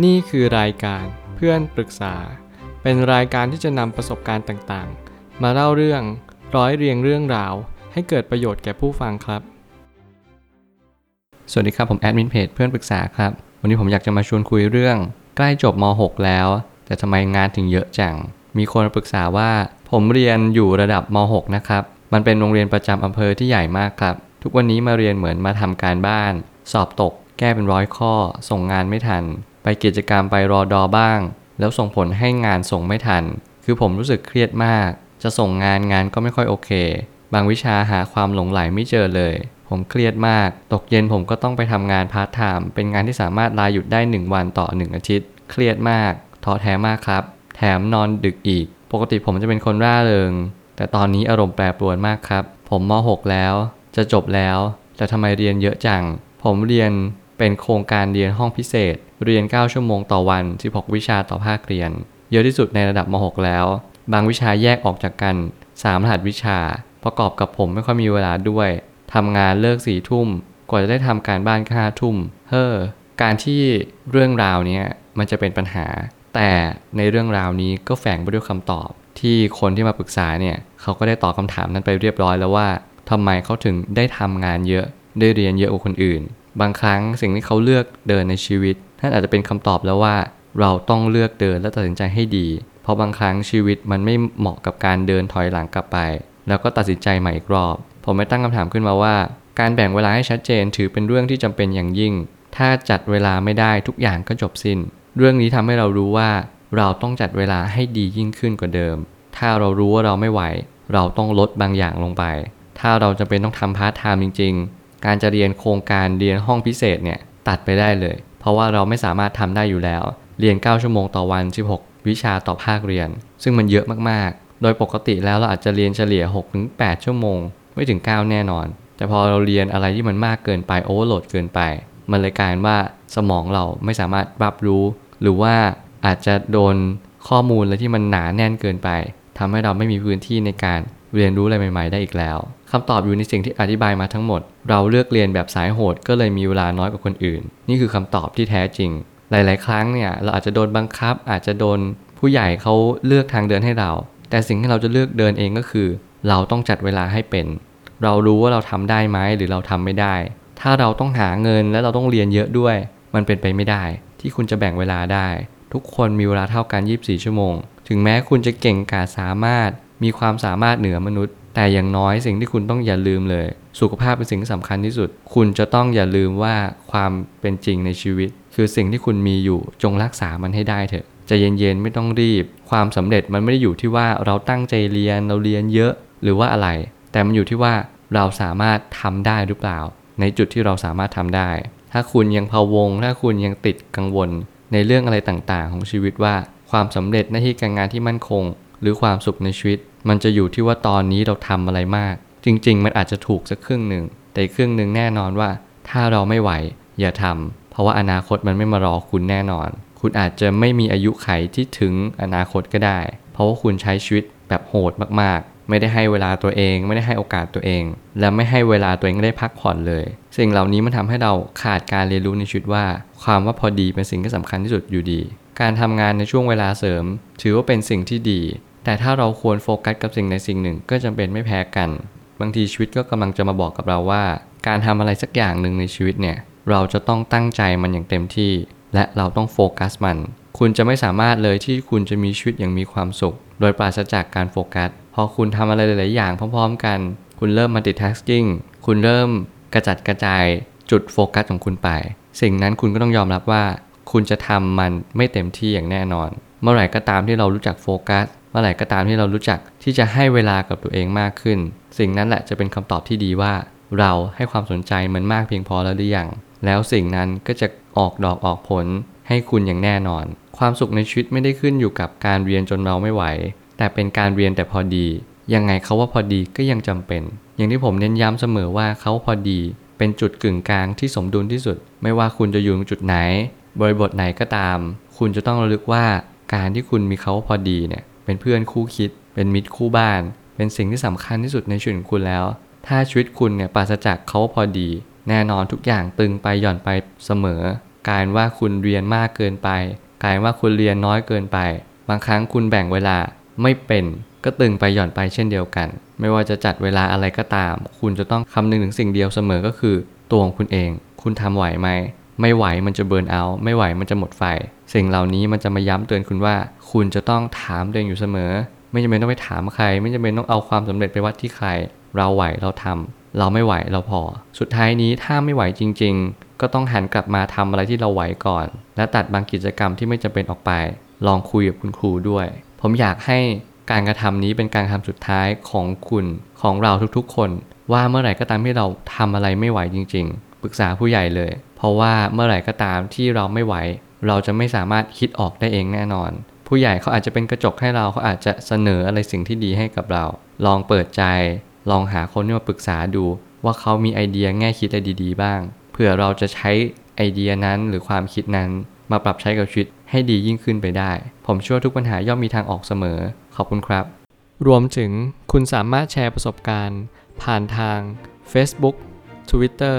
นี่คือรายการเพื่อนปรึกษา เป็นรายการที่จะนำประสบการณ์ต่างๆ มาเล่าเรื่องร้อยเรียงเรื่องราว ให้เกิดประโยชน์แก่ผู้ฟังครับ สวัสดีครับผมแอดมินเพจเพื่อนปรึกษาครับ วันนี้ผมอยากจะมาชวนคุยเรื่อง ใกล้จบม .6 แล้ว แต่ทำไมงานถึงเยอะจัง มีคนปรึกษาว่า ผมเรียนอยู่ระดับม .6 นะครับ มันเป็นโรงเรียนประจำอำเภอที่ใหญ่มากครับ ทุกวันนี้มาเรียนเหมือนมาทำการบ้าน สอบตก แก้เป็นร้อยข้อ ส่งงานไม่ทัน ไปกิจกรรมไปรอดอบ้าง แล้วส่งผลให้งานส่งไม่ทัน คือผมรู้สึกเครียดมาก จะส่งงานงานก็ไม่ค่อยโอเค บางวิชาหาความหลงใหลไม่เจอเลย ผมเครียดมาก ตกเย็นผมก็ต้องไปทำงานพาร์ทไทม์เป็นงานที่สามารถลาหยุดได้ 1 วันต่อ 1 อาทิตย์ เครียดมากท้อแท้มากครับ แถมนอนดึกอีก ปกติผมจะเป็นคนร่าเริง แต่ตอนนี้อารมณ์แปรปรวนมากครับ ผมม .6 แล้ว จะจบแล้ว แต่ทำไมเรียนเยอะจัง ผมเรียนเป็นโครงการเรียนห้องพิเศษ เรียน 9 ชั่วโมงต่อวัน 16 วิชาต่อภาคเรียน เยอะที่สุดในระดับม .6 แล้ว บางวิชาแยกออกจากกัน 3 รหัสวิชา ประกอบกับผมไม่ค่อยมีเวลาด้วย ทำงานเลิกสี่ทุ่ม กว่าจะได้ทำการบ้านค่าทุ่ม เฮ้อ การที่เรื่องราวนี้มันจะเป็นปัญหา แต่ในเรื่องราวนี้ก็แฝงไปด้วยคำตอบ ที่คนที่มาปรึกษาเนี่ย เขาก็ได้ตอบคำถามนั้นไปเรียบร้อยแล้วว่าทำไมเขาถึงได้ทำงานเยอะ ได้เรียนเยอะกว่าคนอื่น บางครั้งสิ่งที่เขาเลือกเดินในชีวิต นั่นอาจจะเป็นคำตอบแล้วว่า เราต้องเลือกเดินและตัดสินใจให้ดี เพราะบางครั้งชีวิตมันไม่เหมาะกับการเดินถอยหลังกลับไป แล้วก็ตัดสินใจใหม่อีกรอบ ผมไม่ตั้งคำถามขึ้นมาว่า การแบ่งเวลาให้ชัดเจนถือเป็นเรื่องที่จำเป็นอย่างยิ่ง ถ้าจัดเวลาไม่ได้ทุกอย่างก็จบสิน้น เรื่องนี้ทำให้เรารู้ว่า เราต้องจัดเวลาให้ดียิ่งขึ้นกว่าเดิม ถ้าเรารู้ว่าเราไม่ไหว เราต้องลดบางอย่างลงไป ถ้าเราจำเป็นต้องทำพาร์ทไทม์จริง ๆ การจะเรียนโครงการเรียนห้องพิเศษเนี่ยตัดไปได้เลย เพราะว่าเราไม่สามารถทำได้อยู่แล้ว เรียน 9 ชั่วโมงต่อวัน 16 วิชาต่อภาคเรียน ซึ่งมันเยอะมากๆ โดยปกติแล้วเราอาจจะเรียนเฉลี่ย 6-8 ชั่วโมง ไม่ถึง 9 แน่นอน แต่พอเราเรียนอะไรที่มันมากเกินไป overload เกินไป มันเลยกลายว่าสมองเราไม่สามารถรับรู้ หรือว่าอาจจะโดนข้อมูลอะไรที่มันหนาแน่นเกินไปทำให้เราไม่มีพื้นที่ในการ เรียนรู้อะไรใหม่ๆได้อีกแล้วคำตอบอยู่ในสิ่งที่อธิบายมาทั้งหมด เราเลือกเรียนแบบสายโหดก็เลยมีเวลาน้อยกว่าคนอื่น นี่คือคำตอบที่แท้จริง หลาย ๆ ครั้งเนี่ยเราอาจจะโดนบังคับ อาจจะโดนผู้ใหญ่เขาเลือกทางเดินให้เรา แต่สิ่งที่เราจะเลือกเดินเองก็คือ เราต้องจัดเวลาให้เป็น เรารู้ว่าเราทำได้ไหมหรือเราทำไม่ได้ ถ้าเราต้องหาเงินและเราต้องเรียนเยอะด้วย มันเป็นไปไม่ได้ ที่คุณจะแบ่งเวลาได้ ทุกคนมีเวลาเท่ากัน 24 ชั่วโมง ถึงแม้คุณจะเก่งกาจสามารถ มีความสามารถเหนือมนุษย์ แต่อย่างน้อยสิ่งที่คุณต้องอย่าลืมเลย สุขภาพเป็นสิ่งที่สำคัญที่สุด คุณจะต้องอย่าลืมว่าความเป็นจริงในชีวิต คือสิ่งที่คุณมีอยู่จงรักษามันให้ได้เถอะใจะเย็นๆไม่ต้องรีบ ความสำเร็จมันไม่ได้อยู่ที่ว่าเราตั้งใจเรียนเราเรียนเยอะหรือว่าอะไร แต่มันอยู่ที่ว่าเราสามารถทำได้หรือเปล่า ในจุดที่เราสามารถทำได้ ถ้าคุณยังพะวง ถ้าคุณยังติดกังวล ในเรื่องอะไรต่างๆ ของชีวิตว่า ความสำเร็จหน้าที่การงานที่มั่นคง หรือความสุขในชีวิต มันจะอยู่ที่ว่าตอนนี้เราทำอะไรมาก จริง ๆ มันอาจจะถูกสักครึ่งหนึ่ง แต่ครึ่งหนึ่งแน่นอนว่า ถ้าเราไม่ไหว อย่าทำเพราะว่าอนาคตมันไม่มารอคุณแน่นอน คุณอาจจะไม่มีอายุไขที่ถึงอนาคตก็ได้ เพราะว่าคุณใช้ชีวิตแบบโหดมากๆ ไม่ได้ให้เวลาตัวเอง ไม่ได้ให้โอกาสตัวเอง และไม่ให้เวลาตัวเองได้พักผ่อนเลย สิ่งเหล่านี้มันทำให้เราขาดการเรียนรู้ในชีวิตว่า ความว่าพอดีเป็นสิ่งที่สำคัญที่สุดอยู่ดี การทำงานในช่วงเวลาเสริม ถือว่าเป็นสิ่งที่ดี แต่ถ้าเราควรโฟกัสกับสิ่งใดสิ่งหนึ่งก็จำเป็นไม่แพ้กัน บางทีชีวิตก็กำลังจะมาบอกกับเราว่า การทำอะไรสักอย่างหนึ่งในชีวิตเนี่ย เราจะต้องตั้งใจมันอย่างเต็มที่ และเราต้องโฟกัสมัน คุณจะไม่สามารถเลยที่คุณจะมีชีวิตอย่างมีความสุข โดยปราศจากการโฟกัส พอคุณทำอะไรหลาย ๆ อย่างพร้อม ๆ กัน คุณเริ่ม multitasking คุณเริ่มกระจัดกระจายจุดโฟกัสของคุณไป สิ่งนั้นคุณก็ต้องยอมรับว่า คุณจะทำมันไม่เต็มที่อย่างแน่นอน เมื่อไหร่ก็ตามที่เรารู้จักโฟกัส เมื่อไหร่ก็ตามที่เรารู้จักที่จะให้เวลากับตัวเองมากขึ้น สิ่งนั้นแหละจะเป็นคำตอบที่ดีว่า เราให้ความสนใจมันมากเพียงพอแล้วหรือยังแล้วสิ่งนั้นก็จะออกดอกออกผลให้คุณอย่างแน่นอน ความสุขในชีวิตไม่ได้ขึ้นอยู่กับการเรียนจนเราไม่ไหว แต่เป็นการเรียนแต่พอดี ยังไงเขาว่าพอดีก็ยังจำเป็น อย่างที่ผมเน้นย้ำเสมอว่าเขาพอดี เป็นจุดกึ่งกลางที่สมดุลที่สุด ไม่ว่าคุณจะอยู่จุดไหน บริบทไหนก็ตาม คุณจะต้องระลึกว่าการที่คุณมีเขาพอดีเนี่ย เป็นเพื่อนคู่คิด เป็นมิตรคู่บ้าน เป็นสิ่งที่สำคัญที่สุดในชีวิตคุณแล้ว ถ้าชีวิตคุณเนี่ยปราศจากเขาพอดี แน่นอนทุกอย่างตึงไปหย่อนไปเสมอ กายเป็นว่าคุณเรียนมากเกินไป กายเป็นว่าคุณเรียนน้อยเกินไป บางครั้งคุณแบ่งเวลาไม่เป็นก็ตึงไปหย่อนไปเช่นเดียวกัน ไม่ว่าจะจัดเวลาอะไรก็ตาม คุณจะต้องคำนึงถึงสิ่งเดียวเสมอก็คือ ตัวของคุณเอง คุณทำไหวไหม ไม่ไหวมันจะเบิร์นเอาท์ไม่ไหวมันจะหมดไฟ สิ่งเหล่านี้มันจะมาย้ำเตือนคุณว่า คุณจะต้องถามตัวเองอยู่เสมอ ไม่จำเป็นต้องไปถามใคร ไม่จำเป็นต้องเอาความสำเร็จไปวัดที่ใคร เราไหวเราทำเราไม่ไหวเราพอ สุดท้ายนี้ถ้าไม่ไหวจริง ๆ ก็ต้องหันกลับมาทำอะไรที่เราไหวก่อน และตัดบางกิจกรรมที่ไม่จำเป็นออกไป ลองคุยกับคุณครูด้วย ผมอยากให้การกระทำนี้เป็นการกระทำสุดท้ายของคุณของเราทุกๆ คน ว่าเมื่อไหร่ก็ตามที่เราทำอะไรไม่ไหวจริงๆ ปรึกษาผู้ใหญ่เลย เพราะว่าเมื่อไหร่ก็ตามที่เราไม่ไหว เราจะไม่สามารถคิดออกได้เองแน่นอน ผู้ใหญ่เขาอาจจะเป็นกระจกให้เราเขาอาจจะเสนออะไรสิ่งที่ดีให้กับเรา ลองเปิดใจ ลองหาคนที่มาปรึกษาดู ว่าเขามีไอเดียแง่คิดอะไรดี ๆ บ้างเผื่อเราจะใช้ไอเดียนั้นหรือความคิดนั้น มาปรับใช้กับชีวิตให้ดียิ่งขึ้นไปได้ ผมเชื่อทุกปัญหาย่อมมีทางออกเสมอ ขอบคุณครับ รวมถึงคุณสามารถแชร์ประสบการณ์ ผ่านทาง Facebook Twitter